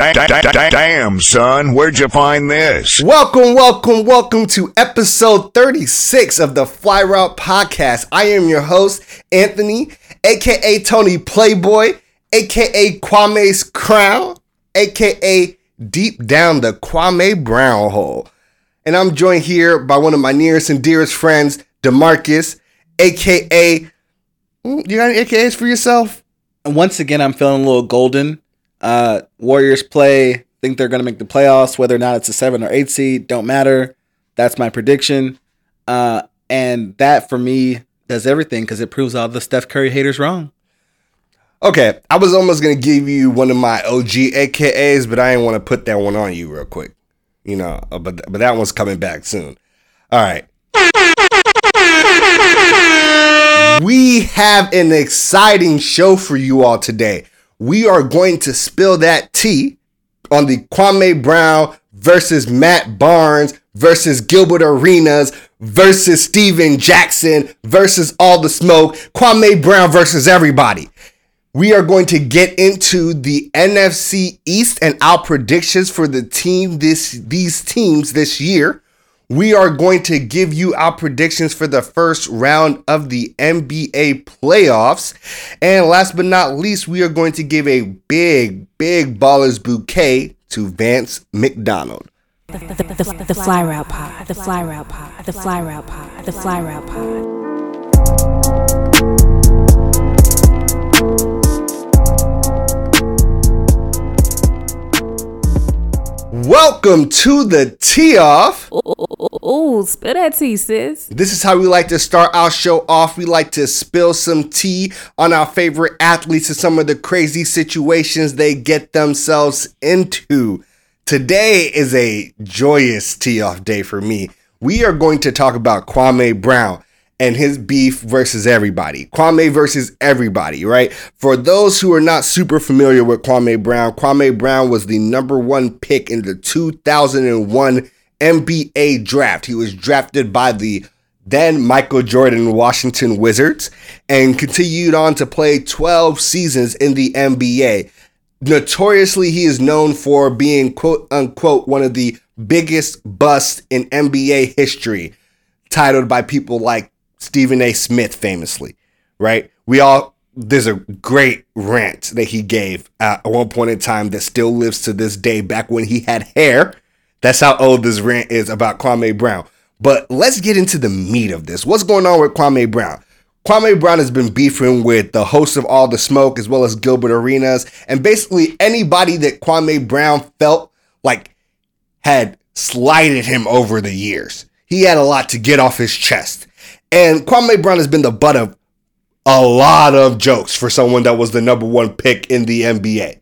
Damn, son, where'd you find this? Welcome, welcome, welcome to episode 36 of the Fly Route Podcast. I am your host, Anthony, aka Tony Playboy, aka Kwame's Crown, aka Deep Down the Kwame Brown Hole. And I'm joined here by one of my nearest and dearest friends, Demarcus, aka. Mm, You got any AKAs for yourself? once again, I'm feeling a little golden. Uh, Warriors play, think they're going to make the playoffs, whether or not it's a seven or eight seed, don't matter. That's my prediction. Uh, and that for me does everything because it proves all the Steph Curry haters wrong. Okay, I was almost gonna give you one of my OG AKAs, but I didn't want to put that one on you real quick. You know, uh, but but that one's coming back soon. All right. We have an exciting show for you all today. We are going to spill that tea on the Kwame Brown versus Matt Barnes versus Gilbert Arenas versus Stephen Jackson versus All the Smoke, Kwame Brown versus everybody. We are going to get into the NFC East and our predictions for the team this these teams this year. We are going to give you our predictions for the first round of the NBA playoffs. And last but not least, we are going to give a big, big ballers bouquet to Vance McDonald. The, the, the, the fly route pod, the fly route pod, the fly route pod, the fly route pod. Welcome to the tee off. Ooh, spill that tea, sis. This is how we like to start our show off. We like to spill some tea on our favorite athletes and some of the crazy situations they get themselves into. Today is a joyous tee off day for me. We are going to talk about Kwame Brown and his beef versus everybody. Kwame versus everybody, right? For those who are not super familiar with Kwame Brown, Kwame Brown was the number one pick in the 2001 NBA draft. He was drafted by the then Michael Jordan Washington Wizards and continued on to play 12 seasons in the NBA. Notoriously, he is known for being quote unquote one of the biggest busts in NBA history, titled by people like Stephen A. Smith famously, right? We all there's a great rant that he gave uh, at one point in time that still lives to this day back when he had hair. That's how old this rant is about Kwame Brown. But let's get into the meat of this. What's going on with Kwame Brown? Kwame Brown has been beefing with the host of All the Smoke as well as Gilbert Arenas and basically anybody that Kwame Brown felt like had slighted him over the years. He had a lot to get off his chest. And Kwame Brown has been the butt of a lot of jokes for someone that was the number one pick in the NBA,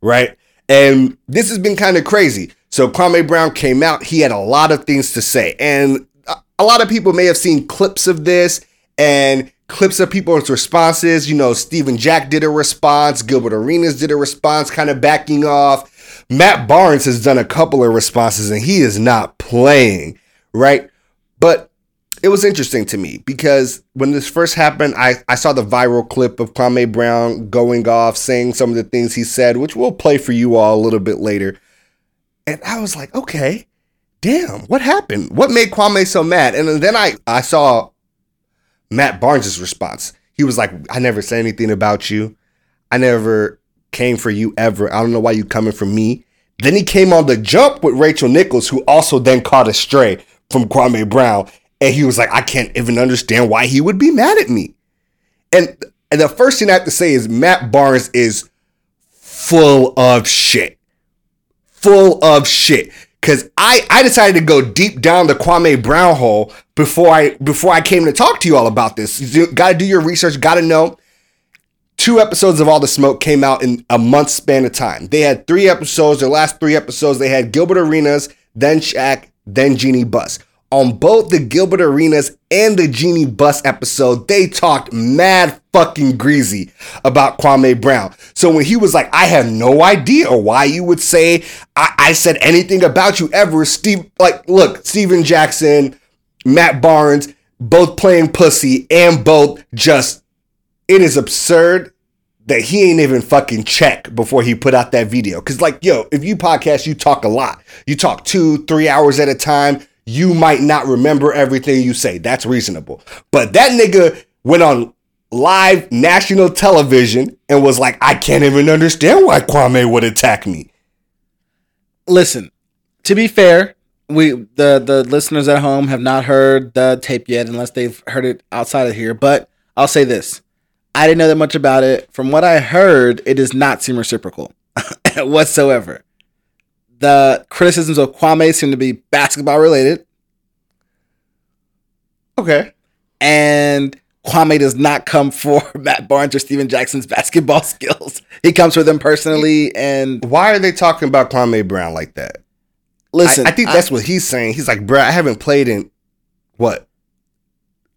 right? And this has been kind of crazy. So Kwame Brown came out, he had a lot of things to say. And a- lot of people may have seen clips of this and clips of people's responses. You know, Stephen Jack did a response, Gilbert Arenas did a response, kind of backing off. Matt Barnes has done a couple of responses and he is not playing, right? But it was interesting to me because when this first happened, I, I saw the viral clip of Kwame Brown going off, saying some of the things he said, which we'll play for you all a little bit later. And I was like, okay, damn, what happened? What made Kwame so mad? And then I, I saw Matt Barnes' response. He was like, I never said anything about you. I never came for you ever. I don't know why you coming for me. Then he came on the jump with Rachel Nichols, who also then caught a stray from Kwame Brown. And he was like, I can't even understand why he would be mad at me. And, and the first thing I have to say is Matt Barnes is full of shit. Full of shit. Cause I, I decided to go deep down the Kwame Brown hole before I before I came to talk to you all about this. You gotta do your research, gotta know. Two episodes of All the Smoke came out in a month span of time. They had three episodes. Their last three episodes, they had Gilbert Arenas, then Shaq, then Jeanie Buss. On both the Gilbert Arenas and the Jeanie Buss episode, they talked mad fucking greasy about Kwame Brown. So when he was like, I have no idea why you would say I, I said anything about you ever, Steve, like, look, Stephen Jackson, Matt Barnes, both playing pussy and both just, it is absurd that he ain't even fucking check before he put out that video. Cause like, yo, if you podcast, you talk a lot. You talk two, three hours at a time. You might not remember everything you say. That's reasonable. But that nigga went on live national television and was like, I can't even understand why Kwame would attack me. Listen, to be fair, we the the listeners at home have not heard the tape yet, unless they've heard it outside of here. But I'll say this: I didn't know that much about it. From what I heard, it does not seem reciprocal whatsoever. The criticisms of Kwame seem to be basketball related, Okay. and Kwame does not come for Matt Barnes or Stephen Jackson's basketball skills. He comes for them personally. And Why are they talking about Kwame Brown like that? listen, I, I think that's what he's saying. He's like, bro, I haven't played in what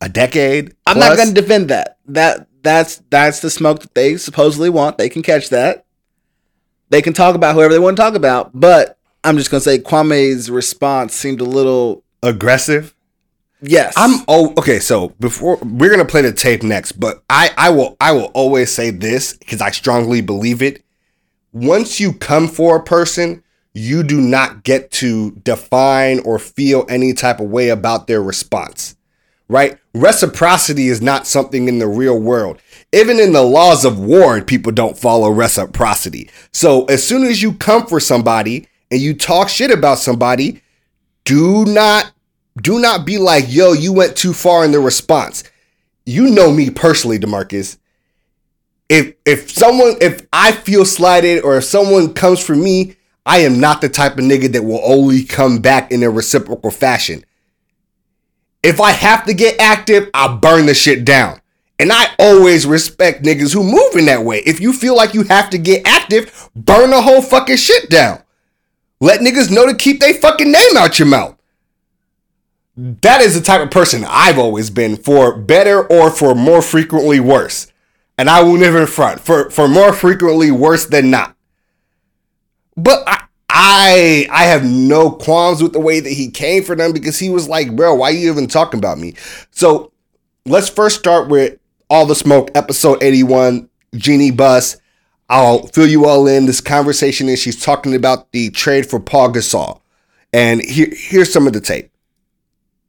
a decade. I'm not going to defend that. That that's that's the smoke that they supposedly want. They can catch that. They can talk about whoever they want to talk about, but I'm just going to say Kwame's response seemed a little aggressive. yes. I'm oh okay. So before we're gonna play the tape next, but I I will I will always say this because I strongly believe it. Once you come for a person, you do not get to define or feel any type of way about their response. Right? Reciprocity is not something in the real world. Even in the laws of war, people don't follow reciprocity. So as soon as you come for somebody and you talk shit about somebody, do not do not be like, yo, you went too far in the response. You know me personally, Demarcus. If if someone if I feel slighted or if someone comes for me, I am not the type of nigga that will only come back in a reciprocal fashion. If I have to get active, I burn the shit down. And I always respect niggas who move in that way. If you feel like you have to get active, burn the whole fucking shit down. Let niggas know to keep their fucking name out your mouth that is the type of person I've always been for better or for more frequently worse. And I will never front for for more frequently worse than not. But I I I have no qualms with the way that he came for them because he was like, bro, why you even talking about me? So let's first start with All the Smoke, episode 81, Jeanie Buss. I'll fill you all in. This conversation is she's talking about the trade for Paul Gasol. And here, here's some of the tape.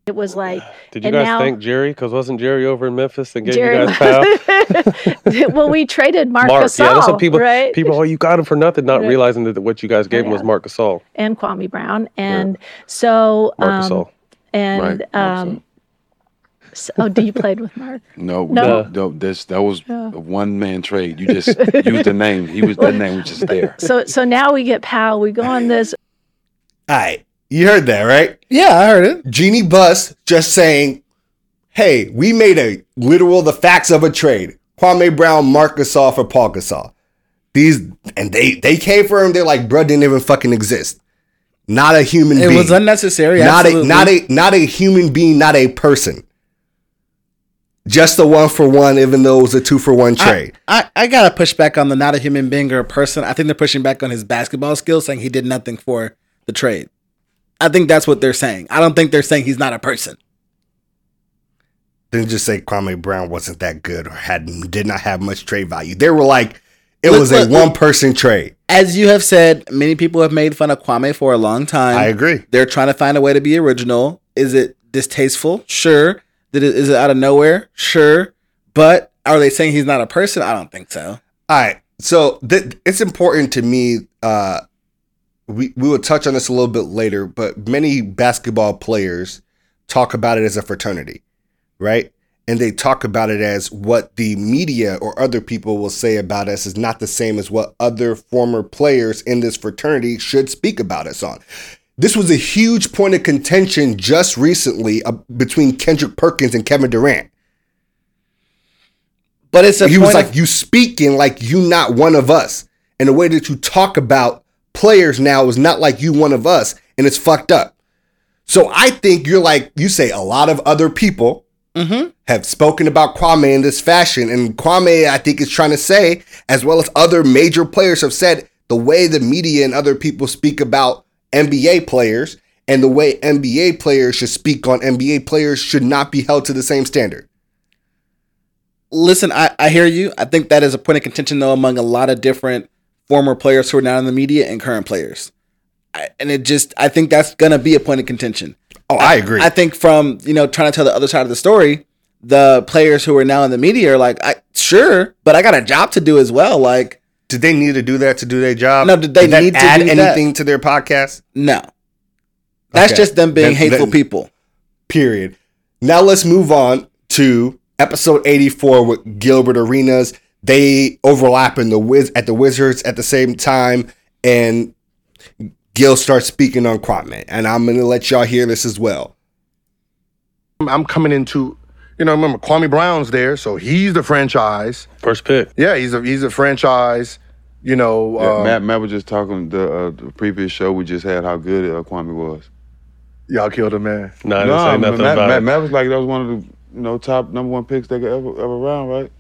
It was like, Did you and guys now- thank Jerry? Because wasn't Jerry over in Memphis and gave Jerry, you guys power? well, we traded Mark, Mark, Gasol, yeah, that's what people right? people. Oh, you got him for nothing, not Right. realizing that what you guys gave him was Marc Gasol. and Kwame Brown, and so Mark um, Gasol. and Right, Mark um, so, oh, did you played with Mark? No, No. no, no. This that was Yeah. a one man trade. You just used the name. He was the name was just there. So so now we get Pau. We go on this. All right. You heard that, right? yeah, I heard it. Jeanie Buss just saying, hey, we made a literal the facts of a trade. Kwame Brown, Marc Gasol for Paul Gasol. These and they they came for him. They're like, bro, didn't even fucking exist. Not a human It being. It was unnecessary. not a not a not a human being, not a person. Just a one for one, even though it was a two for one trade. I, I gotta push back on the not a human being or a person. I think they're pushing back on his basketball skills, saying he did nothing for the trade. I think that's what they're saying. I don't think they're saying he's not a person. Didn't just say Kwame Brown wasn't that good or had did not have much trade value. They were like, it Look, was a look, look. one person trade. As you have said, many people have made fun of Kwame for a long time. I agree. They're trying to find a way to be original. Is it distasteful? Sure. Did it, is it out of nowhere? Sure. But are they saying he's not a person? I don't think so. All right. So th- it's important to me. Uh, we we will touch on this a little bit later, but many basketball players talk about it as a fraternity, right? And they talk about it as what the media or other people will say about us is not the same as what other former players in this fraternity should speak about us on. This was a huge point of contention just recently uh, between Kendrick Perkins and Kevin Durant But it's a he was like, of- "You speaking like you not one of us." And the way that you talk about players now is not like you one of us, and it's fucked up. So I think you're like you say a lot of other people Mhm. have spoken about Kwame in this fashion, and Kwame I think is trying to say, as well as other major players have said, the way the media and other people speak about NBA players and the way NBA players should speak on NBA players should not be held to the same standard. Listen, I, I hear you. I think that is a point of contention though among a lot of different former players who are now in the media and current players. I, and it just I think that's gonna be a point of contention. Oh, I agree. I think from you know trying to tell the other side of the story, the players who are now in the media are like, I sure, but I got a job to do as well. Like, did they need to do that to do their job? No, did they that need to add do that? anything to their podcast? no, that's Okay. just them being Then- hateful then- people. Period. Now let's move on to episode 84 with Gilbert Arenas. They overlap in the Wiz at the Wizards at the same time, and Gil starts speaking on Kwame. And I'm gonna let y'all hear this as well. I'm coming into, you know, remember Kwame Brown's there, so he's the franchise. First pick. Yeah, he's a he's a franchise. You know, Yeah, um, Matt, Matt was just talking the, uh, the previous show we just had how good uh, Kwame was. y'all killed him, man. No, I didn't say Nah, nothing Matt, about Matt, it. Matt was like that was one of the you know top number one picks they could ever ever round, right?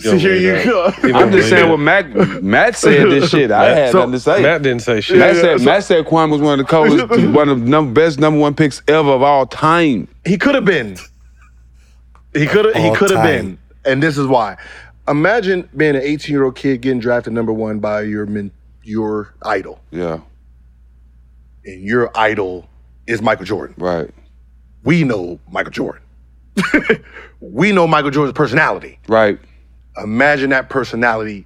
You don't Here you go. I'm just saying that. what Matt Matt said this shit. I had so- nothing to say. Matt didn't say shit. Matt Yeah, said so- Matt said Kwame was one of the coldest, one of the number, best number one picks ever of all time. He could have been. He could have. He could have been, and this is why. Imagine being an 18 year old kid getting drafted number one by your men, your idol, Yeah, and your idol is Michael Jordan. right, We know Michael Jordan. we know Michael Jordan's personality. right. Imagine that personality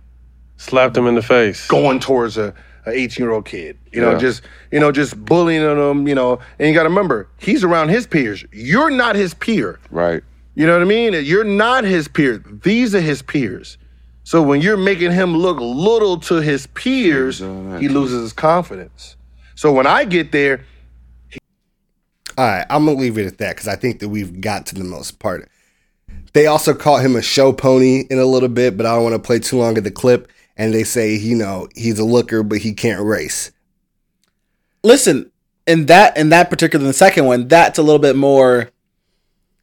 Slapped him in the face. going towards a, a 18 year old kid. You know, Yeah. just you know, just bullying him. You know, and you got to remember, he's around his peers. You're not his peer. Right. You know what I mean? You're not his peer. These are his peers. So when you're making him look little to his peers, he loses his confidence. So when I get there, he- All right, I'm gonna leave it at that because I think that we've got to the most part. They also call him a show pony in a little bit, but I don't want to play too long of the clip. And they say, you know, he's a looker, but he can't race. Listen, in that in that particular the second one, that's a little bit more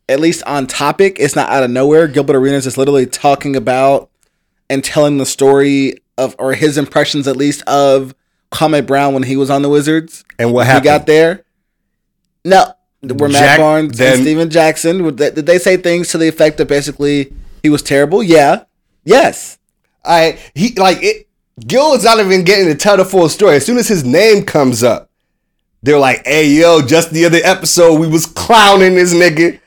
at least on topic. It's not out of nowhere. Gilbert Arenas is literally talking about and telling the story of or his impressions at least of Kwame Brown when he was on the Wizards. And what He happened? got there. No, were Matt Jack- Barnes then- and Stephen Jackson did they say things to the effect that basically he was terrible? Yeah. Yes. I he like it. Gil is not even getting to tell the full story. As soon as his name comes up, they're like, "Hey, yo, just the other episode, we was clowning this nigga."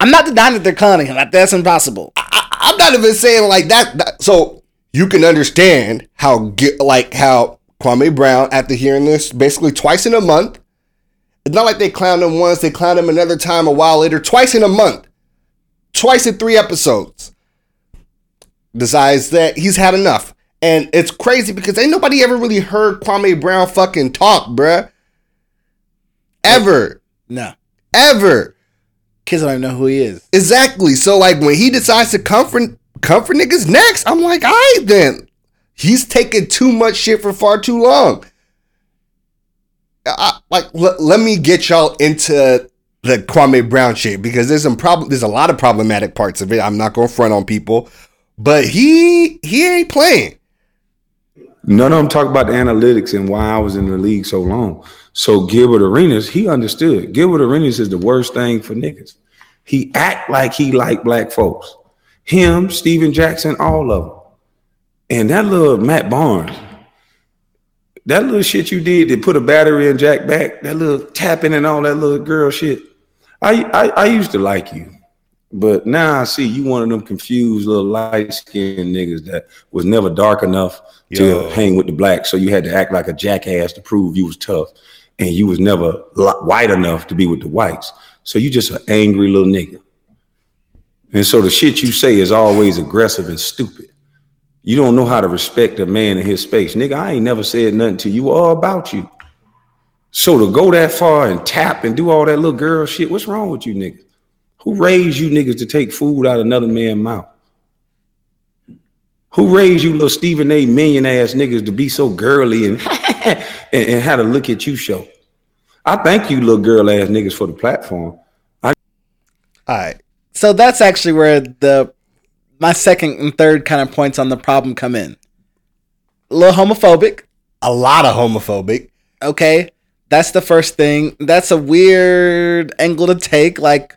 I'm not denying that they're clowning him. Like, That's impossible. I'm not even saying like that. that- so you can understand how like how Kwame Brown, after hearing this, basically twice in a month. It's not like they clowned him once; they clowned him another time a while later, twice in a month, twice in three episodes. Decides that he's had enough, and it's crazy because ain't nobody ever really heard Kwame Brown fucking talk, bruh. Ever, No. ever. Kids don't even know who he is. Exactly. So like when he decides to comfort comfort niggas next, I'm like, all right then. He's taking too much shit for far too long. I, like let, let me get y'all into the Kwame Brown shit because there's some problem there's a lot of problematic parts of it. I'm not gonna front on people. But he he ain't playing. None of them talk about the analytics and why I was in the league so long. So Gilbert Arenas, he understood. Gilbert Arenas is the worst thing for niggas. He act like he like black folks. Him, Stephen Jackson, all of them. And that little Matt Barnes, that little shit you did to put a battery in Jack back, that little tapping and all that little girl shit. I I, I used to like you. But now I see you one of them confused little light skinned niggas that was never dark enough Yo. to hang with the black, So you had to act like a jackass to prove you was tough. And you was never white enough to be with the whites. So you just an angry little nigga. And so the shit you say is always aggressive and stupid. You don't know how to respect a man in his space. Nigga, I ain't never said nothing to you all about you. So to go that far and tap and do all that little girl shit, what's wrong with you niggas? Who raised you niggas to take food out of another man's mouth? Who raised you little Stephen A. million ass niggas to be so girly and, and and how to look at you show? I thank you little girl ass niggas for the platform. All right. So that's actually where the my second and third kind of points on the problem come in. A little homophobic. A lot of homophobic. Okay. That's the first thing. That's a weird angle to take. Like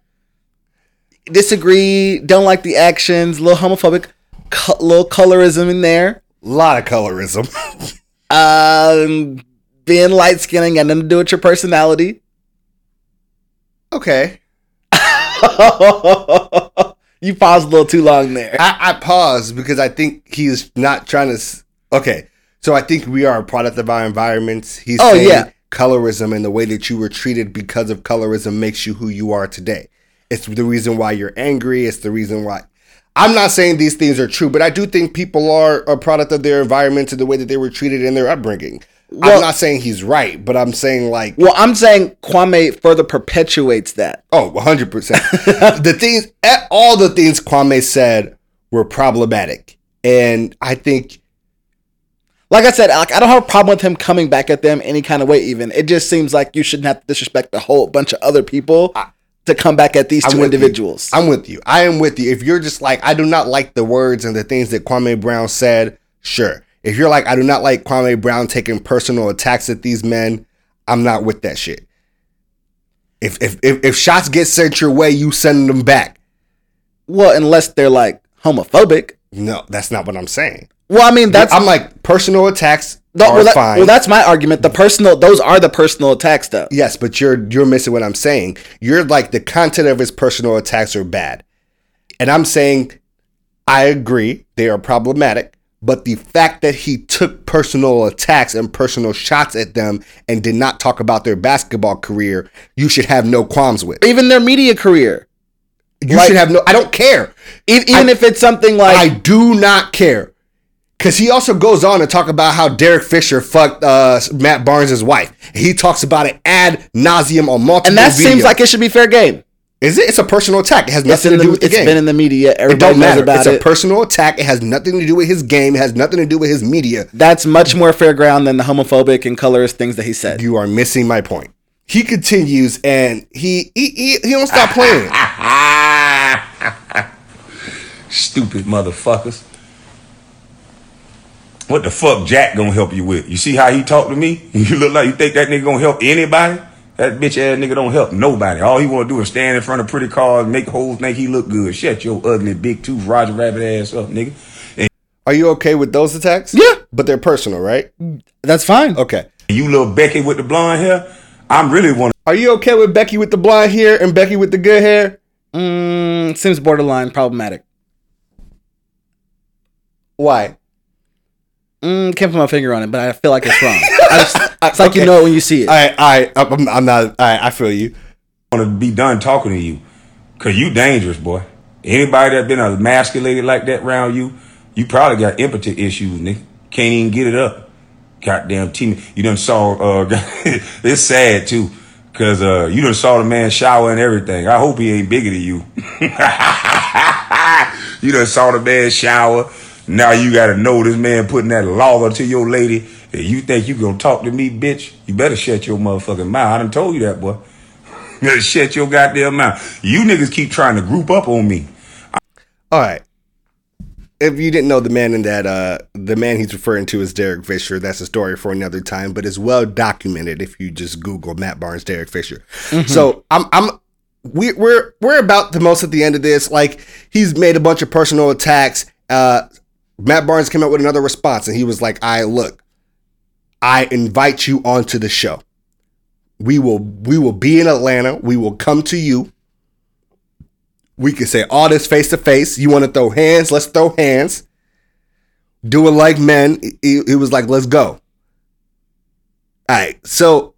disagree, don't like the actions, a little homophobic, co- little colorism in there. A lot of colorism. Um, being light skinned ain't got nothing to do with your personality. okay. you paused a little too long there. I, I pause because I think he's not trying to. s- Okay, so I think we are a product of our environments. He's Oh, saying yeah. colorism and the way that you were treated because of colorism makes you who you are today. It's the reason why you're angry. It's the reason why. I'm not saying these things are true, but I do think people are a product of their environment and the way that they were treated in their upbringing. Well- I'm not saying he's right, but I'm saying like Well, I'm saying Kwame further perpetuates that. Oh, 100%. the things, eh, all the things Kwame said were problematic. And I think, Like I said, like I don't have a problem with him coming back at them any kind of way. Even it just seems like you shouldn't have to disrespect a whole bunch of other people to come back at these I'm two with you. individuals. I'm with you. I am with you. If you're just like, I do not like the words and the things that Kwame Brown said, sure. If you're like, I do not like Kwame Brown taking personal attacks at these men, I'm not with that shit. If, if, if, if shots get sent your way, you send them back. well, unless they're like homophobic. No, that's not what I'm saying. Well, I mean that's I'm like, personal attacks no, are well, that- fine. well, that's my argument. The personal, those are the personal attacks, though. Yes, but you're you're missing what I'm saying. You're like the content of his personal attacks are bad. And I'm saying I agree they are problematic, but the fact that he took personal attacks and personal shots at them and did not talk about their basketball career, you should have no qualms with. Even their media career, You Like- should have no I don't care. Even I- if it's something like I do not care. Cause he also goes on to talk about how Derek Fisher fucked uh, Matt Barnes' wife. He talks about it ad nauseum on multiple. and that seems like it should be fair game. Is it? It's a personal attack. It has nothing to do the, with the it's game. It's been in the media. it don't knows matter. about it. It's it. a personal attack. It has nothing to do with his game. It has nothing to do with his media. That's much more fair ground than the homophobic and colorist things that he said. You are missing my point. He continues and he he he, he don't stop playing. Stupid motherfuckers. What the fuck Jack gonna help you with? You see how he talk to me? You look like you think that nigga gonna help anybody? That bitch ass nigga don't help nobody. All he wanna do is stand in front of pretty cars, make hoes think he look good. Shut your ugly big tooth Roger Rabbit ass up, nigga. And Are you okay with those attacks? Yeah. but they're personal, right? That's fine. Okay. You little Becky with the blonde hair, I'm really wanna Are you okay with Becky with the blonde hair and Becky with the good hair? Mm, seems borderline problematic. Why? Mm, can't put my finger on it, but I feel like it's wrong. I just, it's like you know it when you see it. I I I'm, I'm not. I I feel you. I wanna be done talking to you. Cause you dangerous, boy. Anybody that been emasculated like that around you, you probably got impotent issues, nigga. Can't even get it up. Goddamn team. You done saw uh it's sad too. Cause uh you done saw the man shower and everything. I hope he ain't bigger than you. you done saw the man shower. Now you gotta know this man putting that lager to your lady. And you think you gonna talk to me, bitch? You better shut your motherfucking mouth. I done told you that, boy. You better shut your goddamn mouth. You niggas keep trying to group up on me. All right. If you didn't know the man in that, uh, the man he's referring to is Derek Fisher. That's a story for another time, but it's well documented if you just Google Matt Barnes, Derek Fisher. So I'm, I'm, we, we're, we're about the most at the end of this. Like he's made a bunch of personal attacks. Uh, Matt Barnes came out with another response, and he was like, "I look, I invite you onto the show. We will, we will be in Atlanta. We will come to you." We can say all this face to face. You want to throw hands? Let's throw hands. Do it like men. He, he was like, let's go. All right. So,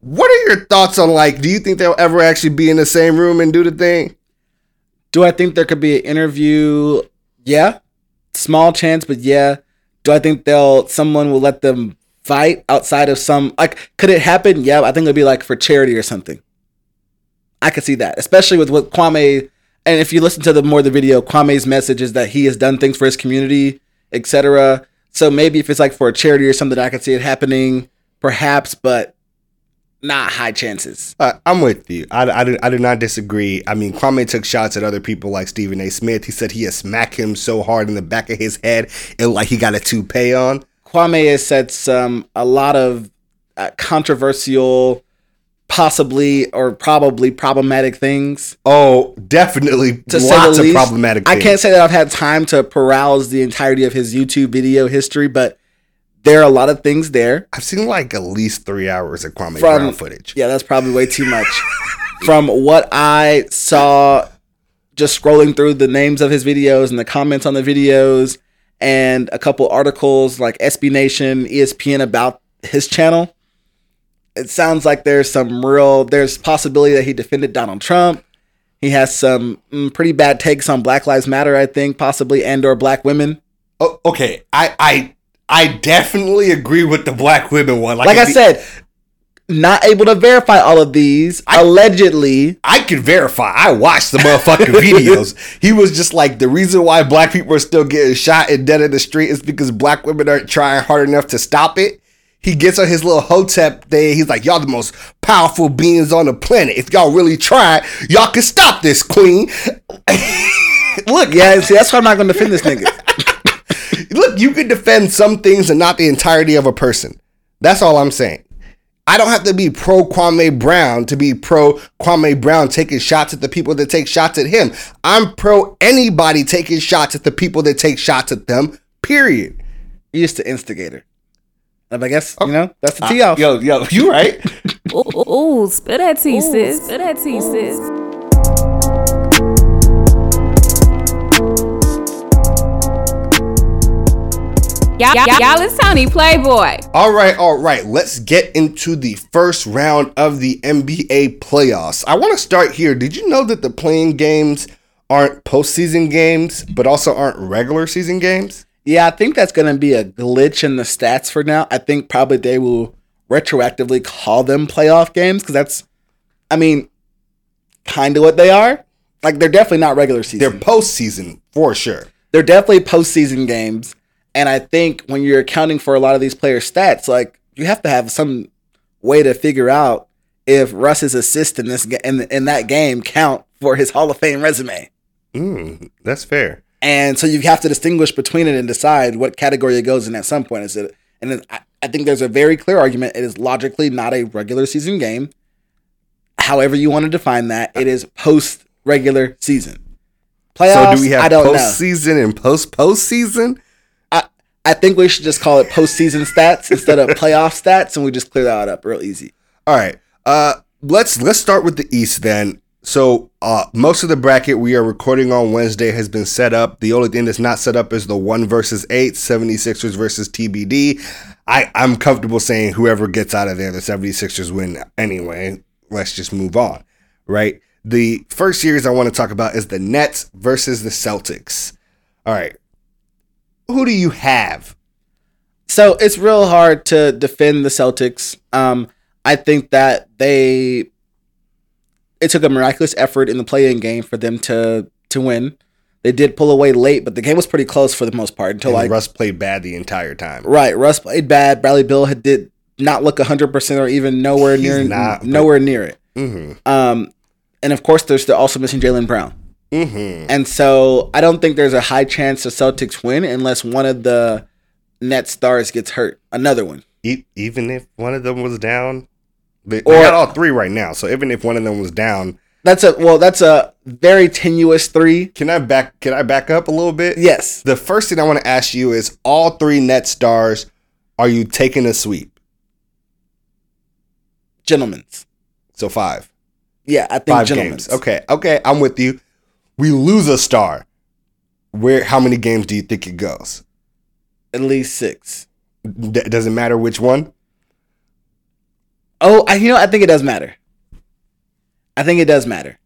what are your thoughts on like, do you think they'll ever actually be in the same room and do the thing? Do I think there could be an interview? Yeah. Small chance, but yeah. Do I think they'll someone will let them fight outside of some like could it happen? Yeah, I think it'll be like for charity or something. I could see that, especially with what Kwame and if you listen to the more the video, Kwame's message is that he has done things for his community, etc. So maybe if it's like for a charity or something, I could see it happening, perhaps, but not high chances. Uh, I'm with you. I, I, do, I do not disagree. I mean, Kwame took shots at other people like Stephen A. Smith. He said he had smacked him so hard in the back of his head, it like he got a toupee on. Kwame has said some a lot of uh, controversial possibly or probably problematic things. Oh, definitely To lots of least. problematic I can't say that I've had time to peruse the entirety of his YouTube video history, but there are a lot of things there. I've seen like at least three hours of Kwame From- Brown footage. Yeah, that's probably way too much. From what I saw just scrolling through the names of his videos and the comments on the videos and a couple articles like SB Nation, ESPN about his channel, it sounds like there's some real there's possibility that he defended Donald Trump. He has some mm, pretty bad takes on Black Lives Matter, I think, possibly and or black women. Oh, okay, I I I definitely agree with the black women one. Like, I the- said, not able to verify all of these. I, allegedly, I can verify. I watched the motherfucking videos. He was just like the reason why black people are still getting shot and dead in the street is because black women aren't trying hard enough to stop it. He gets on his little hotep day. He's like, "Y'all the most powerful beings on the planet. If y'all really try, y'all can stop this, queen." Look, yeah, see, that's why I'm not going to defend this nigga. Look, you can defend some things and not the entirety of a person. That's all I'm saying. I don't have to be pro Kwame Brown to be pro Kwame Brown taking shots at the people that take shots at him. I'm pro anybody taking shots at the people that take shots at them, period. You used to instigator. And I guess, you know, that's the tea Uh, off. Yo, yo, you right. Ooh, ooh, ooh, spill that tea, sis. Spill that tea, sis. Y'all, y'all, y'all, it's Tony Playboy. All right, all right. Let's get into the first round of the NBA playoffs. I want to start here. Did you know that the play-in games aren't postseason games, but also aren't regular season games? Yeah, I think that's going to be a glitch in the stats for now. I think probably they will retroactively call them playoff games because that's, I mean, kind of what they are. Like, they're definitely not regular season. They're postseason for sure. They're definitely postseason games. And I think when you're accounting for a lot of these players' stats, like, you have to have some way to figure out if Russ's assist in this in, in that game count for his Hall of Fame resume. Mm, that's fair. And so you have to distinguish between it and decide what category it goes in at some point. Is it? And I, I think there's a very clear argument. It is logically not a regular season game. However, you want to define that, it is post regular season. Playoffs. so do we have I don't know. postseason and post postseason? I think we should just call it postseason stats instead of playoff stats, and we just clear that up real easy. All right. Uh let's let's start with the East then. So uh most of the bracket we are recording on Wednesday has been set up. The only thing that's not set up is the one versus eight, 76ers versus TBD. I, I'm comfortable saying whoever gets out of there, the 76ers win anyway. Let's just move on. Right? The first series I want to talk about is the Nets versus the Celtics. All right. Who do you have? So it's real hard to defend the Celtics. Um, I think that they it took a miraculous effort in the play-in game for them to to win. They did pull away late, but the game was pretty close for the most part until And like Russ played bad the entire time. right. Russ played bad. Bradley Beal had did not look hundred percent or even nowhere He's near not, but- nowhere near it. Mm-hmm. Um, and of course, there's the also missing Jaylen Brown. Mm-hmm. And so I don't think there's a high chance the Celtics win unless one of the net stars gets hurt. Another one. E- even if one of them was down, they, Or- they got all three right now. So even if one of them was down, That's a well, that's a very tenuous three. can I back? Can I back up a little bit? Yes. The first thing I want to ask you is: all three net stars, are you taking a sweep? Gentlemen's. So five, Yeah, I think five gentlemen's. games. Okay, okay, I'm with you. We lose a star. Where? How many games do you think it goes? At least six. D- does it matter which one? Oh, I, you know, I think it does matter. I think it does matter.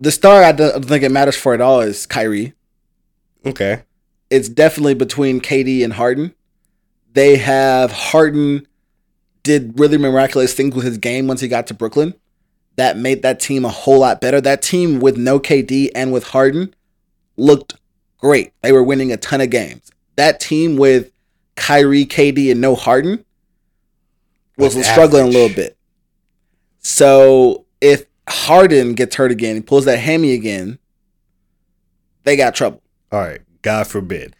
The star I don't think it matters for at all is Kyrie. Okay. It's definitely between KD and Harden. They have Harden did really miraculous things with his game once he got to Brooklyn. That made that team a whole lot better. That team with no KD and with Harden looked great. They were winning a ton of games. That team with Kyrie, KD, and no Harden was Was struggling a little bit. So if Harden gets hurt again, he pulls that hammy again, they got trouble. All right. God forbid.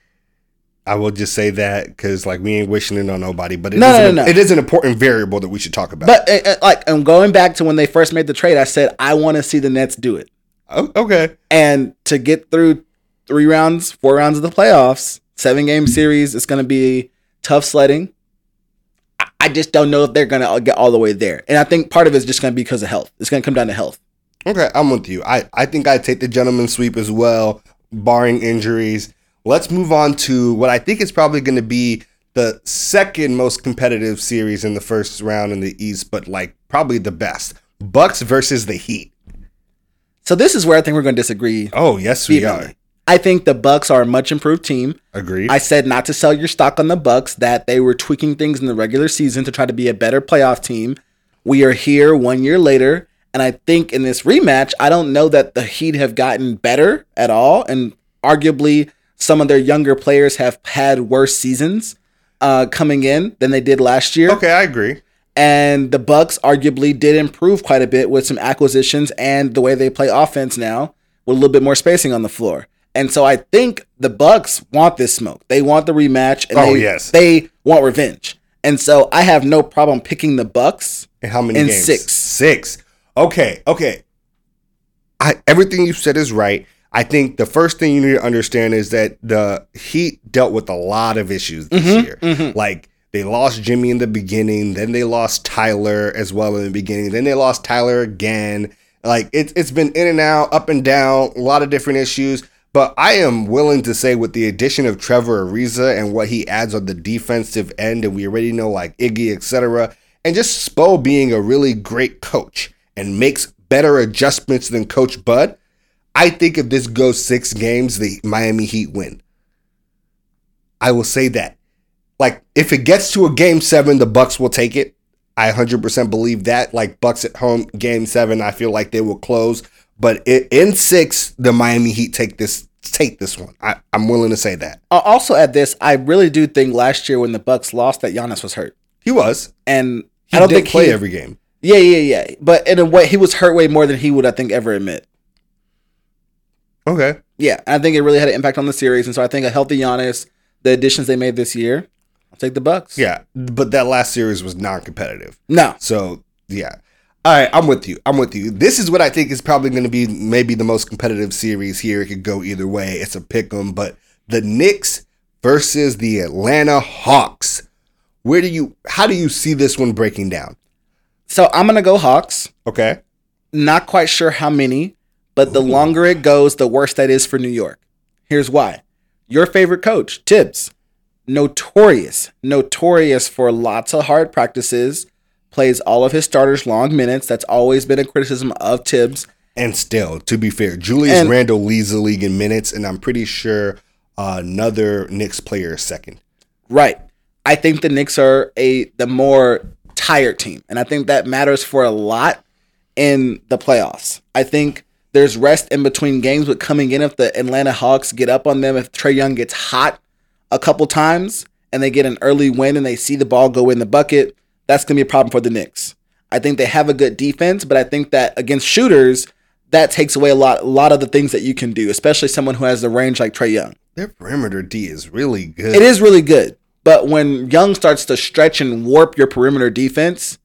I will just say that because like we ain't wishing it on nobody, but it No, is no, an- no, no. it is an important variable that we should talk about. But uh, uh, like, I'm going back to when they first made the trade. I said I want to see the Nets do it, Oh, okay, and to get through three rounds, four rounds of the playoffs, seven game series, it's going to be tough sledding. I- I just don't know if they're going to get all the way there, and I think part of it is just going to be because of health. It's going to come down to health. okay, I'm with you. I I think I take the gentleman sweep as well, barring injuries. Let's move on to what I think is probably going to be the second most competitive series in the first round in the East, but like probably the best. Bucks versus the Heat. So this is where I think we're going to disagree. Oh yes, we are. I think the Bucks are a much improved team. Agreed. I said not to sell your stock on the Bucks, that they were tweaking things in the regular season to try to be a better playoff team. We are here one year later, and I think in this rematch, I don't know that the Heat have gotten better at all, and arguably some of their younger players have had worse seasons uh, coming in than they did last year. okay, I agree. And the Bucks arguably did improve quite a bit with some acquisitions and the way they play offense now with a little bit more spacing on the floor. And so I think the Bucks want this smoke. They want the rematch and Oh, they, yes. they want revenge. And so I have no problem picking the Bucks. And how many In games? six. Six. Okay, okay. I everything you said is right. I think the first thing you need to understand is that the Heat dealt with a lot of issues this Mm-hmm, year. Like they lost Jimmy in the beginning, then they lost Tyler as well in the beginning, then they lost Tyler again. Like it's it's been in and out, up and down, a lot of different issues. But I am willing to say with the addition of Trevor Ariza and what he adds on the defensive end, and we already know like Iggy, etc., and just Spo being a really great coach and makes better adjustments than Coach Bud, I think if this goes six games, the Miami Heat win. I will say that. Like, if it gets to a game seven, the Bucks will take it. I 100% believe that. Like, Bucks at home, game seven, I feel like they will close. But in six, the Miami Heat take this take this one. I, I'm willing to say that. I'll also add this. I really do think last year when the Bucks lost that Giannis was hurt. He was. And He I don't think play he, every game. Yeah, yeah, yeah. But in a way, he was hurt way more than he would, I think, ever admit. Okay. Yeah, I think it really had an impact on the series, and so I think a healthy Giannis, the additions they made this year, I'll take the Bucks. Yeah. But that last series was non competitive. No, So yeah. All right, I'm with you. I'm with you. This is what I think is probably going to be maybe the most competitive series here. It could go either way. It's a pick 'em, but the Knicks versus the Atlanta Hawks. Where do you how do you see this one breaking down? so I'm gonna go Hawks. Okay. Not quite sure how many, but the longer it goes, the worse that is for New York. Here's why: your favorite coach, Thibs, notorious, notorious for lots of hard practices, plays all of his starters long minutes. That's always been a criticism of Thibs. And still, to be fair, Julius And- Randle leads the league in minutes, and I'm pretty sure another Knicks player is second. Right. I think the Knicks are a the more tired team, and I think that matters for a lot in the playoffs. I think there's rest in between games, but coming in if the Atlanta Hawks get up on them, if Trae Young gets hot a couple times and they get an early win and they see the ball go in the bucket, that's gonna be a problem for the Knicks. I think they have a good defense, but I think that against shooters, that takes away a lot a lot of the things that you can do, especially someone who has the range like Trae Young. Their perimeter D is really good. It is really good. But when Young starts to stretch and warp your perimeter defense,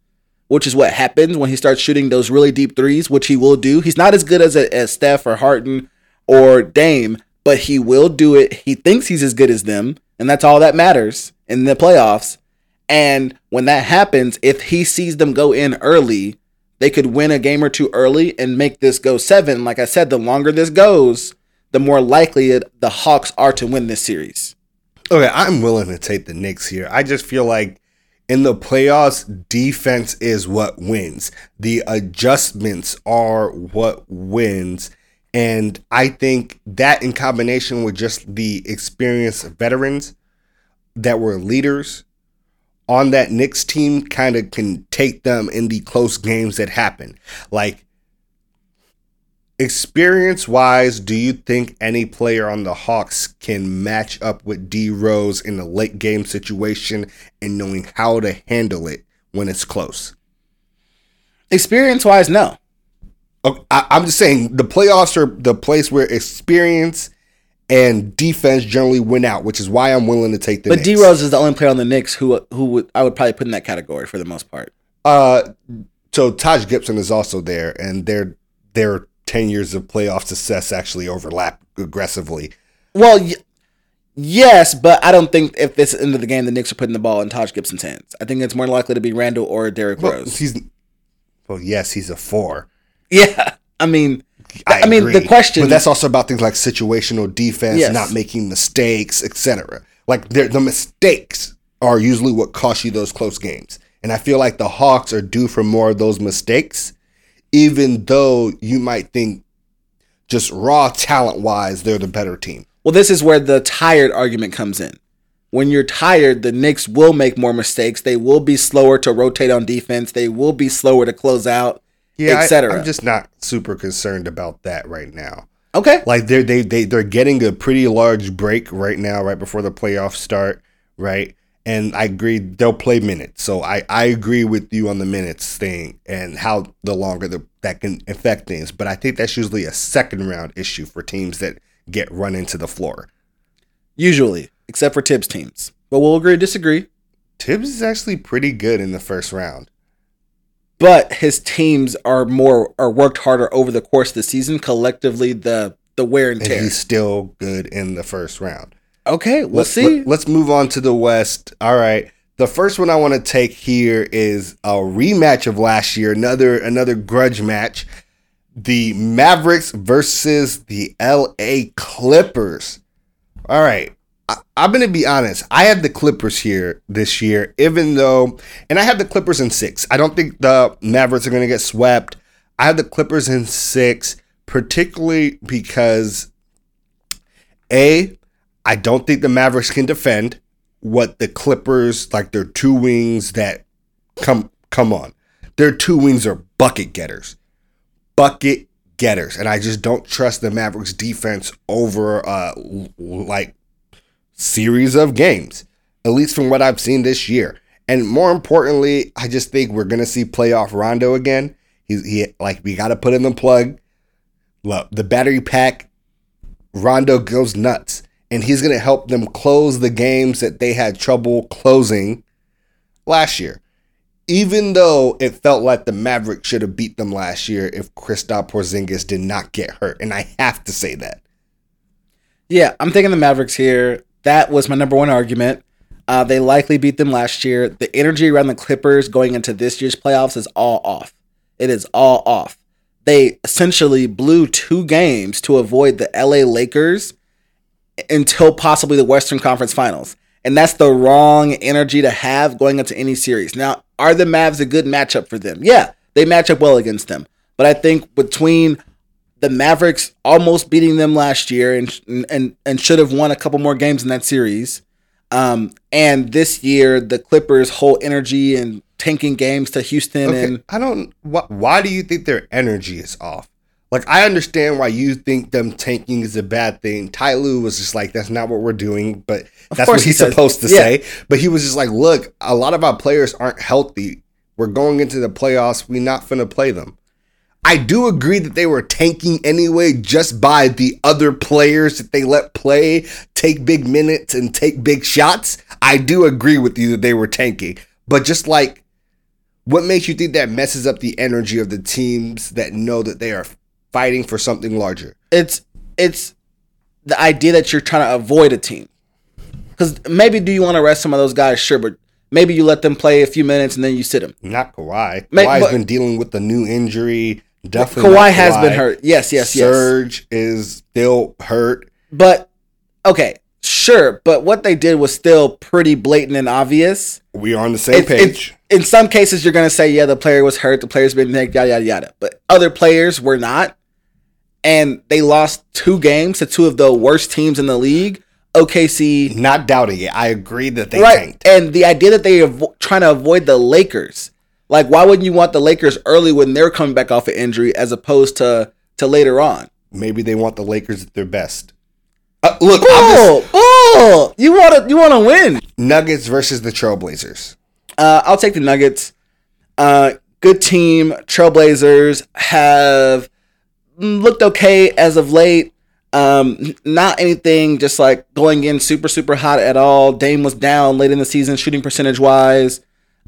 which is what happens when he starts shooting those really deep threes, which he will do. He's not as good as, as Steph or Harden or Dame, but he will do it. He thinks he's as good as them, and that's all that matters in the playoffs. And when that happens, if he sees them go in early, they could win a game or two early and make this go seven. Like I said, the longer this goes, the more likely it, the Hawks are to win this series. Okay, I'm willing to take the Knicks here. I just feel like in the playoffs, defense is what wins. The adjustments are what wins. And I think that in combination with just the experienced veterans that were leaders on that Knicks team kind of can take them in the close games that happen. Like Experience wise, do you think any player on the Hawks can match up with D Rose in a late game situation and knowing how to handle it when it's close? Experience wise, no. Okay, I, I'm just saying the playoffs are the place where experience and defense generally win out, which is why I'm willing to take the. But D Rose is the only player on the Knicks who who would I would probably put in that category for the most part. Uh, so Taj Gibson is also there, and they're they're 10 years of playoff success actually overlap aggressively. Well, y- yes, but I don't think if this end of the game, the Knicks are putting the ball in Taj Gibson's hands. I think it's more likely to be Randle or Derrick well, Rose. He's, well, yes, he's a four. Yeah. I mean, I, I mean, the question. But that's also about things like situational defense, yes. not making mistakes, etc. Like the mistakes are usually what cost you those close games, and I feel like the Hawks are due for more of those mistakes even though you might think just raw talent wise they're the better team. Well, this is where the tired argument comes in. When you're tired, the Knicks will make more mistakes. They will be slower to rotate on defense. They will be slower to close out, Yeah, etc. I'm just not super concerned about that right now. Okay. Like they're they they they're getting a pretty large break right now, right before the playoffs start, right? And I agree they'll play minutes. So I I agree with you on the minutes thing and how the longer the that can affect things. But I think that's usually a second round issue for teams that get run into the floor. Usually, except for Thibs teams. But we'll agree to disagree. Thibs is actually pretty good in the first round. But his teams are more are worked harder over the course of the season. Collectively, the the wear and And tear. he's still good in the first round. Okay, we'll let's, see. Let, us move on to the West. All right. The first one I want to take here is a rematch of last year, another another grudge match. The Mavericks versus the LA Clippers. All right. I, I'm going to be honest. I have the Clippers here this year, even though, and I have the Clippers in six. I don't think the Mavericks are going to get swept. I have the Clippers in six, particularly because A, I don't think the Mavericks can defend what the Clippers like their two wings that come come on. Their two wings are bucket getters. Bucket getters. And I just don't trust the Mavericks defense over uh like series of games. At least from what I've seen this year. And more importantly, I just think we're gonna see playoff Rondo again. He's he like we gotta put in the plug. Look, the battery pack Rondo goes nuts, and he's going to help them close the games that they had trouble closing last year. Even though it felt like the Mavericks should have beat them last year if Kristaps Porzingis did not get hurt, and I have to say that. Yeah, I'm thinking the Mavericks here. That was my number one argument. Uh, they likely beat them last year. The energy around the Clippers going into this year's playoffs is all off. It is all off. They essentially blew two games to avoid the LA Lakers until possibly the Western Conference Finals. And that's the wrong energy to have going into any series. Now, are the Mavs a good matchup for them? Yeah, they match up well against them. But I think between the Mavericks almost beating them last year and and and should have won a couple more games in that series. Um, and this year, the Clippers' whole energy and tanking games to Houston Okay, and I don't. Wh- why do you think their energy is off? Like, I understand why you think them tanking is a bad thing. Ty Lue was just like, that's not what we're doing, but that's what he's says- supposed to yeah. say. But he was just like, look, a lot of our players aren't healthy. We're going into the playoffs. We're not finna play them. I do agree that they were tanking anyway, just by the other players that they let play, take big minutes and take big shots. I do agree with you that they were tanking. But just like, what makes you think that messes up the energy of the teams that know that they are fighting for something larger? it's it's the idea that you're trying to avoid a team. Because maybe do you want to rest some of those guys? Sure, but maybe you let them play a few minutes and then you sit them. Not Kawhi. Ma- Kawhi's but- been dealing with the new injury. Definitely, Kawhi not has been hurt. Yes, yes, yes. Serge is still hurt. But okay, sure. But what they did was still pretty blatant and obvious. We are on the same It- it- page. in some cases, you're gonna say, yeah, the player was hurt, the player's been nicked, yada yada yada. But other players were not, and they lost two games to two of the worst teams in the league. OKC, Not doubting it. I agree that they right? tanked. And the idea that they avo- trying to avoid the Lakers, like, why wouldn't you want the Lakers early when they're coming back off an injury, as opposed to to later on? Maybe they want the Lakers at their best. Uh, look, I'm just- Bull, bull. You want to you want to win. Nuggets versus the Trailblazers. Uh, I'll take the Nuggets. Uh, good team. Trailblazers have looked okay as of late. Um, not anything just like going in super super hot at all. Dame was down late in the season, shooting percentage wise,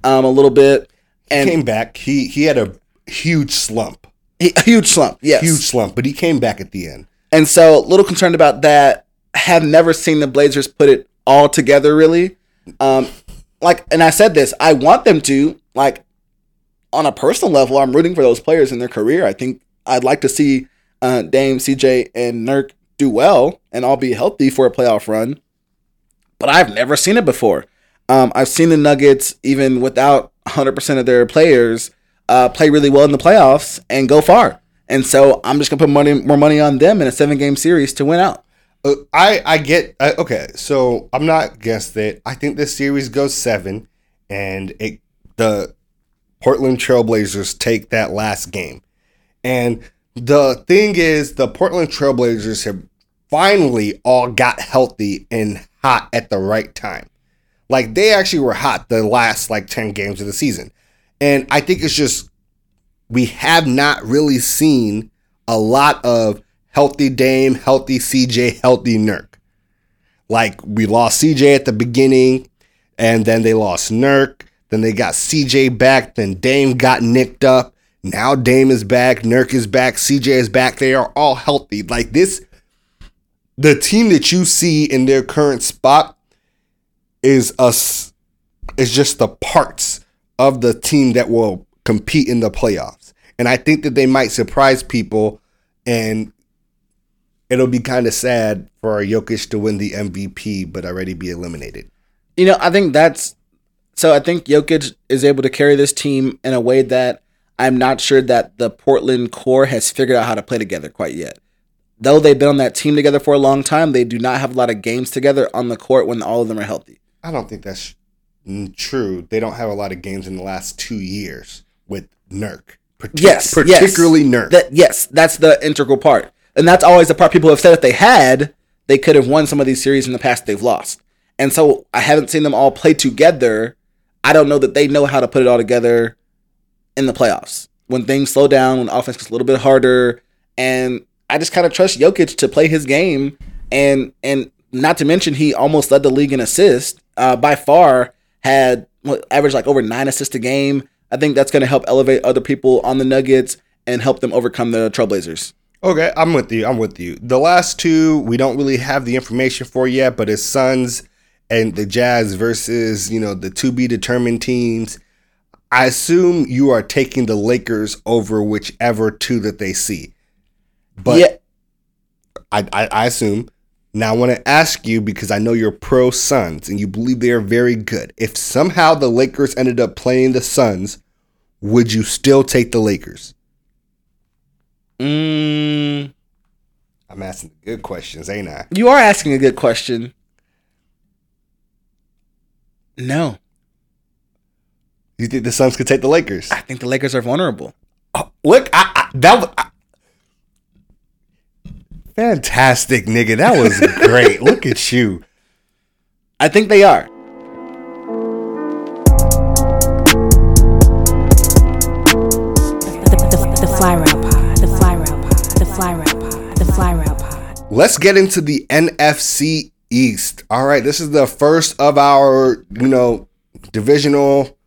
um, a little bit, and he came back. He he had a huge slump. he- a huge slump. Yes, Huge slump, but he came back at the end. And so, a little concerned about that. Have never seen the Blazers put it all together, really. Um, like, and I said this, I want them to. Like, on a personal level, I'm rooting for those players in their career. I think I'd like to see uh, Dame, CJ, and Nurk do well and all be healthy for a playoff run. But I've never seen it before. Um, I've seen the Nuggets, even without 100% of their players, uh, play really well in the playoffs and go far. And so I'm just gonna put money, more money on them in a seven game series to win out. Uh, I I get uh, okay. So I'm not against it. I think this series goes seven, and it the Portland Trailblazers take that last game. And the thing is, the Portland Trailblazers have finally all got healthy and hot at the right time. Like they actually were hot the last like 10 games of the season. And I think it's just we have not really seen a lot of healthy Dame, healthy CJ, healthy Nurk. Like we lost CJ at the beginning, and then they lost Nurk. Then they got CJ back. Then Dame got nicked up. Now Dame is back. Nurk is back. CJ is back. They are all healthy. Like this, the team that you see in their current spot is us. Is just the parts of the team that will compete in the playoffs. And I think that they might surprise people and it'll be kind of sad for Jokic to win the MVP but already be eliminated. You know, I think that's so. I think Jokic is able to carry this team in a way that I'm not sure that the Portland core has figured out how to play together quite yet. Though they've been on that team together for a long time, they do not have a lot of games together on the court when all of them are healthy. I don't think that's true. They don't have a lot of games in the last two years with Nurk. Partic- Yes, particularly yes. Nurk. That yes, that's the integral part, and that's always the part people have said if they had, they could have won some of these series in the past they've lost. And so I haven't seen them all play together. I don't know that they know how to put it all together in the playoffs when things slow down, when offense gets a little bit harder, and I just kind of trust Jokic to play his game, and and not to mention he almost led the league in assists. Uh, by far had what, averaged like over nine assists a game. I think that's going to help elevate other people on the Nuggets and help them overcome the Trailblazers. Okay, I'm with you. I'm with you. The last two we don't really have the information for yet, but it's Suns and the Jazz versus, you know, the to be determined teams. I assume you are taking the Lakers over whichever two that they see. But yeah, I, I, I assume. Now I want to ask you because I know you're pro Suns and you believe they are very good. If somehow the Lakers ended up playing the Suns, would you still take the Lakers? Mm, I'm asking good questions, ain't I? you are asking a good question. No, You think the Suns could take the Lakers? I think the Lakers are vulnerable. Oh, look, I, I, that was I- fantastic, nigga. That was great. look at you. I think they are. The, the, the Fly Route Let's get into the NFC East. All right, this is the first of our, you know, divisional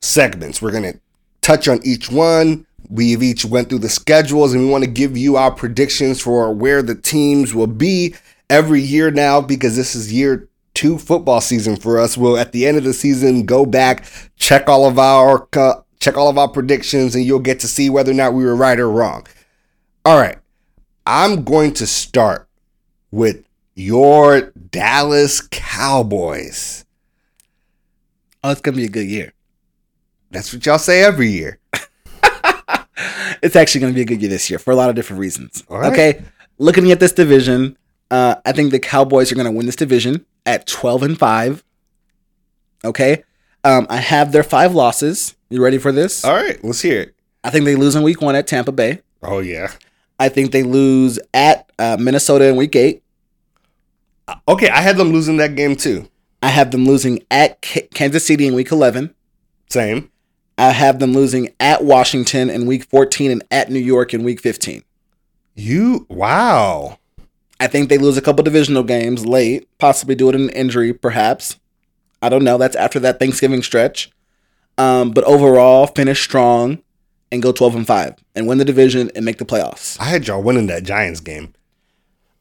segments. We're going to touch on each one. We've each went through the schedules and we want to give you our predictions for where the teams will be every year now because this is year 2 football season for us. We'll at the end of the season go back, check all of our uh, check all of our predictions and you'll get to see whether or not we were right or wrong. All right. I'm going to start with your Dallas Cowboys. Oh, it's gonna be a good year. That's what y'all say every year. It's actually gonna be a good year this year for a lot of different reasons. Right. Okay, looking at this division, uh, I think the Cowboys are gonna win this division at twelve and five. Okay, um, I have their five losses. You ready for this? All right, let's hear it. I think they lose in week one at Tampa Bay. Oh yeah. I think they lose at uh, Minnesota in week eight. Okay, I had them losing that game too. I have them losing at K- Kansas City in week 11. Same. I have them losing at Washington in week 14 and at New York in week 15. You wow. I think they lose a couple divisional games late, possibly due to an injury, perhaps. I don't know. That's after that Thanksgiving stretch. Um, but overall, finish strong and go 12 and 5 and win the division and make the playoffs. I had y'all winning that Giants game.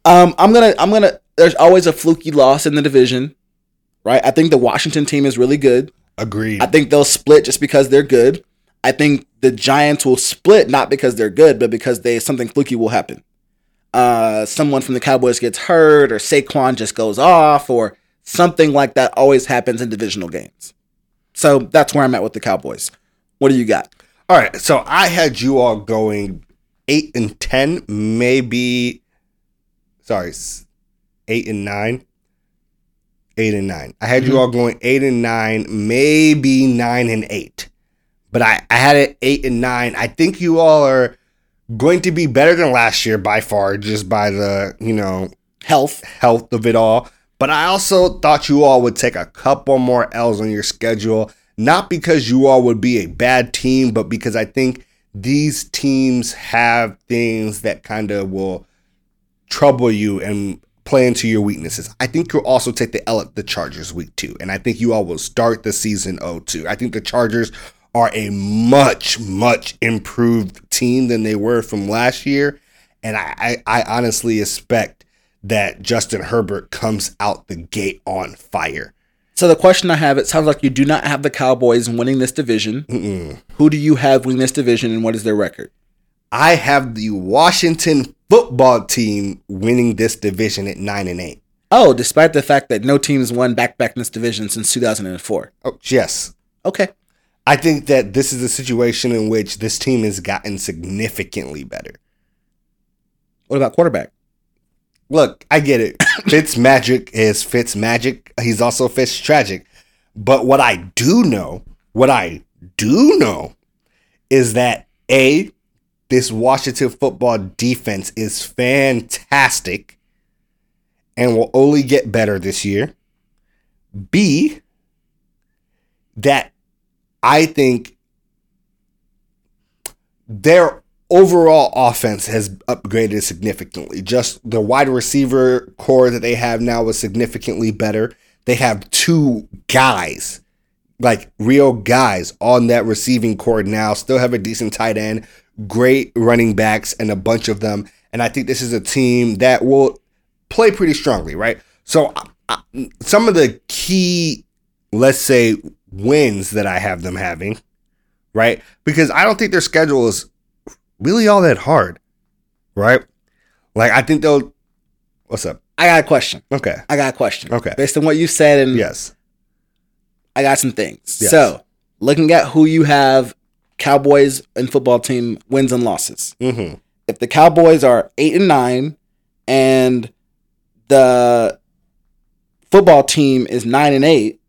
Um, I'm gonna, I'm gonna. There's always a fluky loss in the division, right? I think the Washington team is really good. Agreed. I think they'll split just because they're good. I think the Giants will split not because they're good, but because they something fluky will happen. Uh, someone from the Cowboys gets hurt, or Saquon just goes off, or something like that. Always happens in divisional games. So that's where I'm at with the Cowboys. What do you got? All right, so I had you all going eight and ten, maybe. Sorry, eight and nine. Eight and nine. I had you all mm-hmm. going eight and nine, maybe nine and eight, but I I had it eight and nine. I think you all are going to be better than last year by far, just by the you know Health. health of it all. But I also thought you all would take a couple more L's on your schedule, not because you all would be a bad team, but because I think these teams have things that kind of will trouble you and play into your weaknesses. I think you'll also take the L at the Chargers week two, and I think you all will start the season 0-2. I think the Chargers are a much, much improved team than they were from last year, and I, I, I honestly expect that Justin Herbert comes out the gate on fire. So the question I have: It sounds like you do not have the Cowboys winning this division. Mm-mm. Who do you have winning this division, and what is their record? I have the Washington football team winning this division at nine and eight. Oh, despite the fact that no teams won back-to-back in this division since 2004. Oh, yes. Okay. I think that this is a situation in which this team has gotten significantly better. What about quarterback? Look, I get it. Fitz magic is Fitz magic. He's also Fitz tragic. But what I do know, what I do know is that A, this Washington football defense is fantastic and will only get better this year. B, that I think their overall offense has upgraded significantly. Just the wide receiver corps that they have now is significantly better. They have two guys, like real guys, on that receiving corps now. Still have a decent tight end, great running backs, and a bunch of them. And I think this is a team that will play pretty strongly, right? So, I, some of the key, let's say, wins that I have them having, right? Because I don't think their schedule is really all that hard, right? Like I think they'll. What's up? I got a question. Okay. I got a question. Okay. Based on what you said, and yes, I got some things. Yes. So, looking at who you have, Cowboys and football team wins and losses. Mm-hmm. If the Cowboys are eight and nine, and the football team is nine and eight,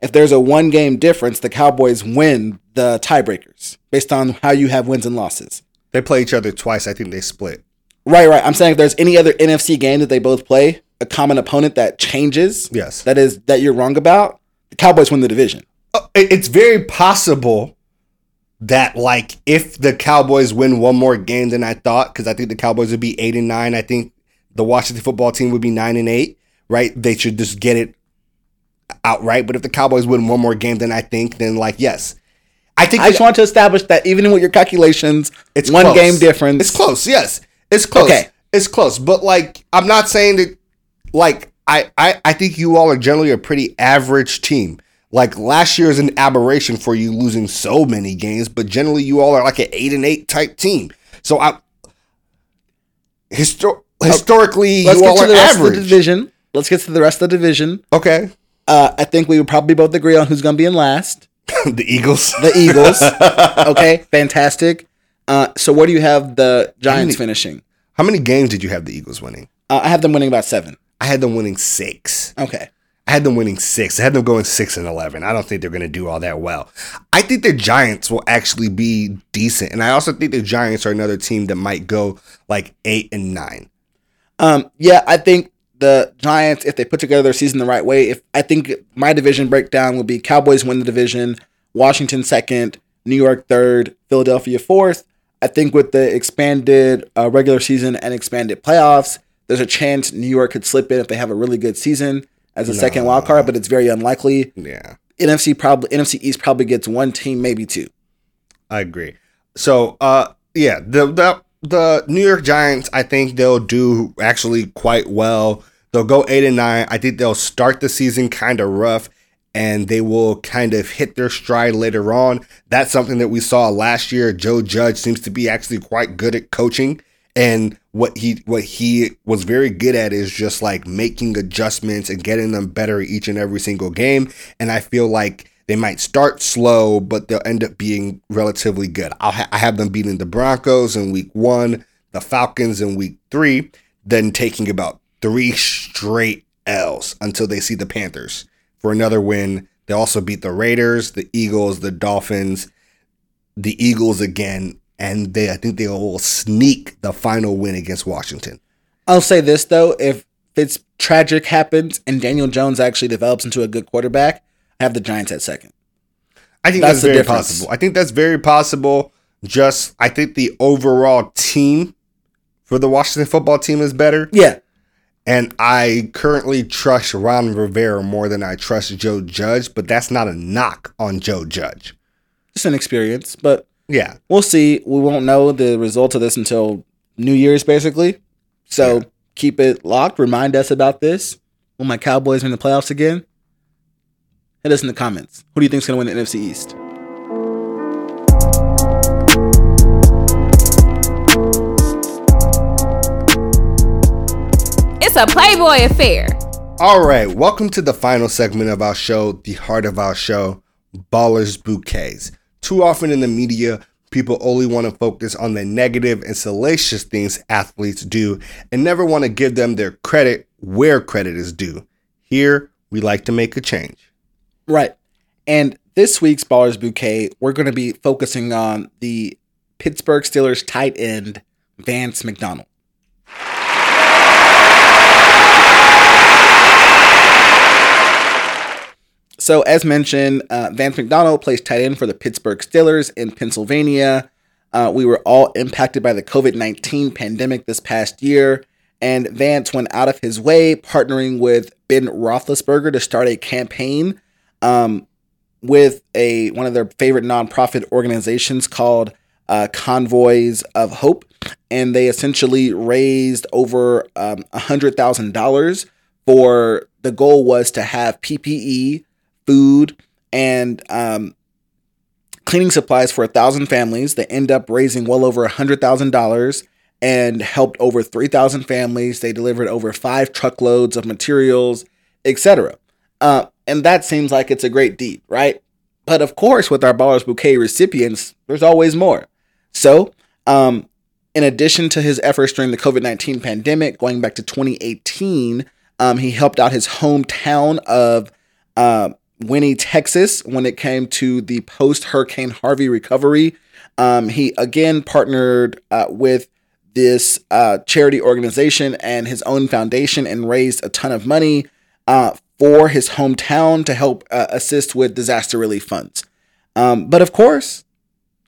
if there's a one game difference, the Cowboys win the tiebreakers based on how you have wins and losses. They play each other twice. I think they split. Right, right. I'm saying if there's any other NFC game that they both play, a common opponent that changes, Yes. that is that you're wrong about, the Cowboys win the division. Uh, It's very possible that like if the Cowboys win one more game than I thought, because I think the Cowboys would be eight and nine. I think the Washington football team would be nine and eight. Right? They should just get it outright. But if the Cowboys win one more game than I think, then like yes, I think I just want to establish that even with your calculations, It's one close. game difference. It's close. Yes, it's close. Okay. it's close. But like, I'm not saying that. Like, I, I, I think you all are generally a pretty average team. Like last year is an aberration for you losing so many games, but generally you all are like an eight and eight type team. So I, histor- historically, Let's you get all to are the rest of average. the division. Let's get to the rest of the division. Okay, Uh, I think we would probably both agree on who's going to be in last. the Eagles. The Eagles. okay, fantastic. Uh, so where do you have the Giants many- finishing? How many games did you have the Eagles winning? Uh, I have them winning about seven. I had them winning six. Okay. I had them winning six. I had them going six and eleven. I don't think they're going to do all that well. I think the Giants will actually be decent, and I also think the Giants are another team that might go like eight and nine. Um, yeah, I think the Giants, if they put together their season the right way, if I think my division breakdown would be Cowboys win the division, Washington second, New York third, Philadelphia fourth. I think with the expanded uh, regular season and expanded playoffs, there's a chance New York could slip in if they have a really good season as a second wild card, but it's very unlikely. Yeah. NFC probably NFC East probably gets one team, maybe two. I agree. So, uh, yeah, the the the New York Giants, I think they'll do actually quite well. They'll go eight and nine. I think they'll start the season kind of rough, and they will kind of hit their stride later on. That's something that we saw last year. Joe Judge seems to be actually quite good at coaching, and what he what he was very good at is just like making adjustments and getting them better each and every single game. And I feel like they might start slow, but they'll end up being relatively good. I'll ha- I have them beating the Broncos in week one, the Falcons in week three, then taking about three straight L's until they see the Panthers for another win. They also beat the Raiders, the Eagles, the Dolphins, the Eagles again, and they I think they will sneak the final win against Washington. I'll say this though, if Fitz tragic happens and Daniel Jones actually develops into a good quarterback, I have the Giants at second. I think That's that's, very difference. possible. I think that's very possible. Just I think the overall team for the Washington football team is better. Yeah. And I currently trust Ron Rivera more than I trust Joe Judge, but that's not a knock on Joe Judge. Just an experience, but Yeah. we'll see. We won't know the result of this until New Year's, basically. So keep it locked. Remind us about this. Will my Cowboys win the playoffs again? Hit us in the comments. Who do you think's going to win the NFC East? It's a Playboy affair. All right, welcome to the final segment of our show, the heart of our show, Ballers Bouquets. Too often in the media, people only want to focus on the negative and salacious things athletes do and never want to give them their credit where credit is due. Here, we like to make a change. Right. And this week's Ballers Bouquet, we're going to be focusing on the Pittsburgh Steelers tight end, Vance McDonald. So, as mentioned, uh, Vance McDonald plays tight end for the Pittsburgh Steelers in Pennsylvania. Uh, we were all impacted by the COVID 19 pandemic this past year, and Vance went out of his way partnering with Ben Roethlisberger to start a campaign um, with a one of their favorite nonprofit organizations called uh, Convoys of Hope, and they essentially raised over um, hundred thousand dollars for the goal was to have PPE, food, and um, cleaning supplies for a thousand families. They end up raising well over a hundred thousand dollars and helped over three thousand families. They delivered over five truckloads of materials, etc. Uh, and that seems like it's a great deed, right? But of course, with our Ballers Bouquet recipients, there's always more. So, um, in addition to his efforts during the COVID 19 pandemic, going back to 2018, um, he helped out his hometown of uh, Winnie, Texas, when it came to the post Hurricane Harvey recovery. Um, he again partnered uh, with this uh, charity organization and his own foundation and raised a ton of money uh, for his hometown to help uh, assist with disaster relief funds. Um, but of course,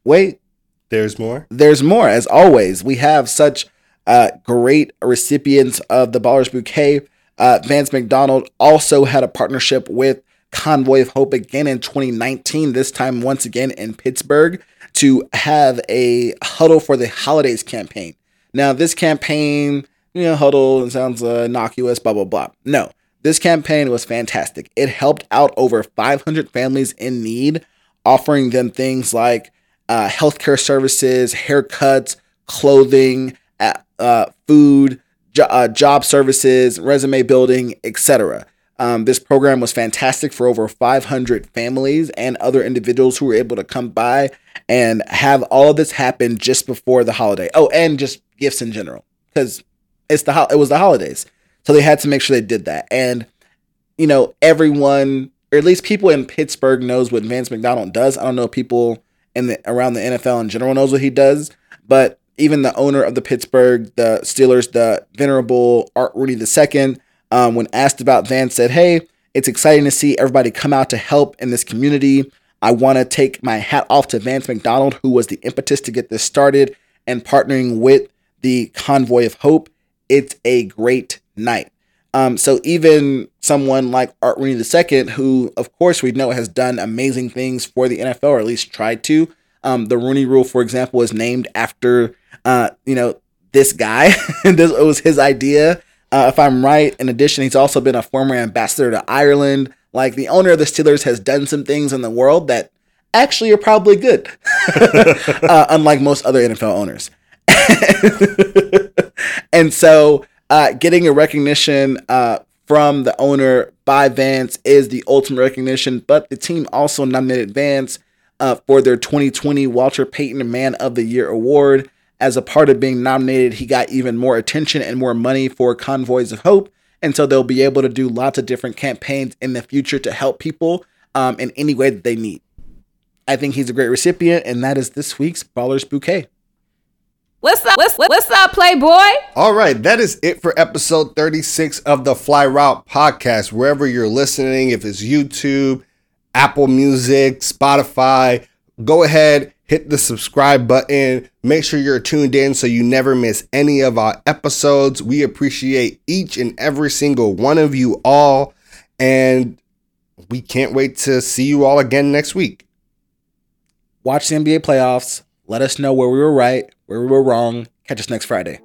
wait, There's more. there's more. As always, we have such uh, great recipients of the Ballers Bouquet. Uh, Vance McDonald also had a partnership with Convoy of Hope again in 2019, this time once again in Pittsburgh, to have a Huddle for the Holidays campaign. Now, this campaign, you know, Huddle sounds uh, innocuous, blah, blah, blah. No, this campaign was fantastic. It helped out over 500 families in need, offering them things like uh, healthcare services, haircuts, clothing, uh, food, jo- uh, job services, resume building, etc. Um, this program was fantastic for over 500 families and other individuals who were able to come by and have all of this happen just before the holiday. Oh, and just gifts in general because it's the ho- it was the holidays, so they had to make sure they did that. And you know, everyone or at least people in Pittsburgh knows what Vance McDonald does. I don't know if people in the around the NFL in general knows what he does, but even the owner of the Pittsburgh, the Steelers, the venerable Art Rooney II, um, when asked about Vance, said, "Hey, it's exciting to see everybody come out to help in this community. I want to take my hat off to Vance McDonald, who was the impetus to get this started and partnering with the Convoy of Hope. it's a great night. Um, so even someone like Art Rooney II, who of course we know has done amazing things for the NFL, or at least tried to. Um, the Rooney Rule, for example, is named after uh, you know this guy. this was his idea, uh, if I'm right. In addition, he's also been a former ambassador to Ireland. Like the owner of the Steelers has done some things in the world that actually are probably good, uh, unlike most other NFL owners. and so uh, getting a recognition uh, from the owner by Vance is the ultimate recognition, but the team also nominated Vance uh, for their 2020 Walter Payton Man of the Year award. As a part of being nominated, he got even more attention and more money for Convoys of Hope. And so they'll be able to do lots of different campaigns in the future to help people um, in any way that they need. I think he's a great recipient, and that is this week's Ballers Bouquet. What's up? What's, what's up, Playboy? All right, that is it for episode 36 of the Fly Route podcast. Wherever you're listening, if it's YouTube, Apple Music, Spotify, go ahead, hit the subscribe button. Make sure you're tuned in so you never miss any of our episodes. We appreciate each and every single one of you all. And we can't wait to see you all again next week. Watch the NBA playoffs. Let us know where we were right, where we were wrong. Catch us next Friday.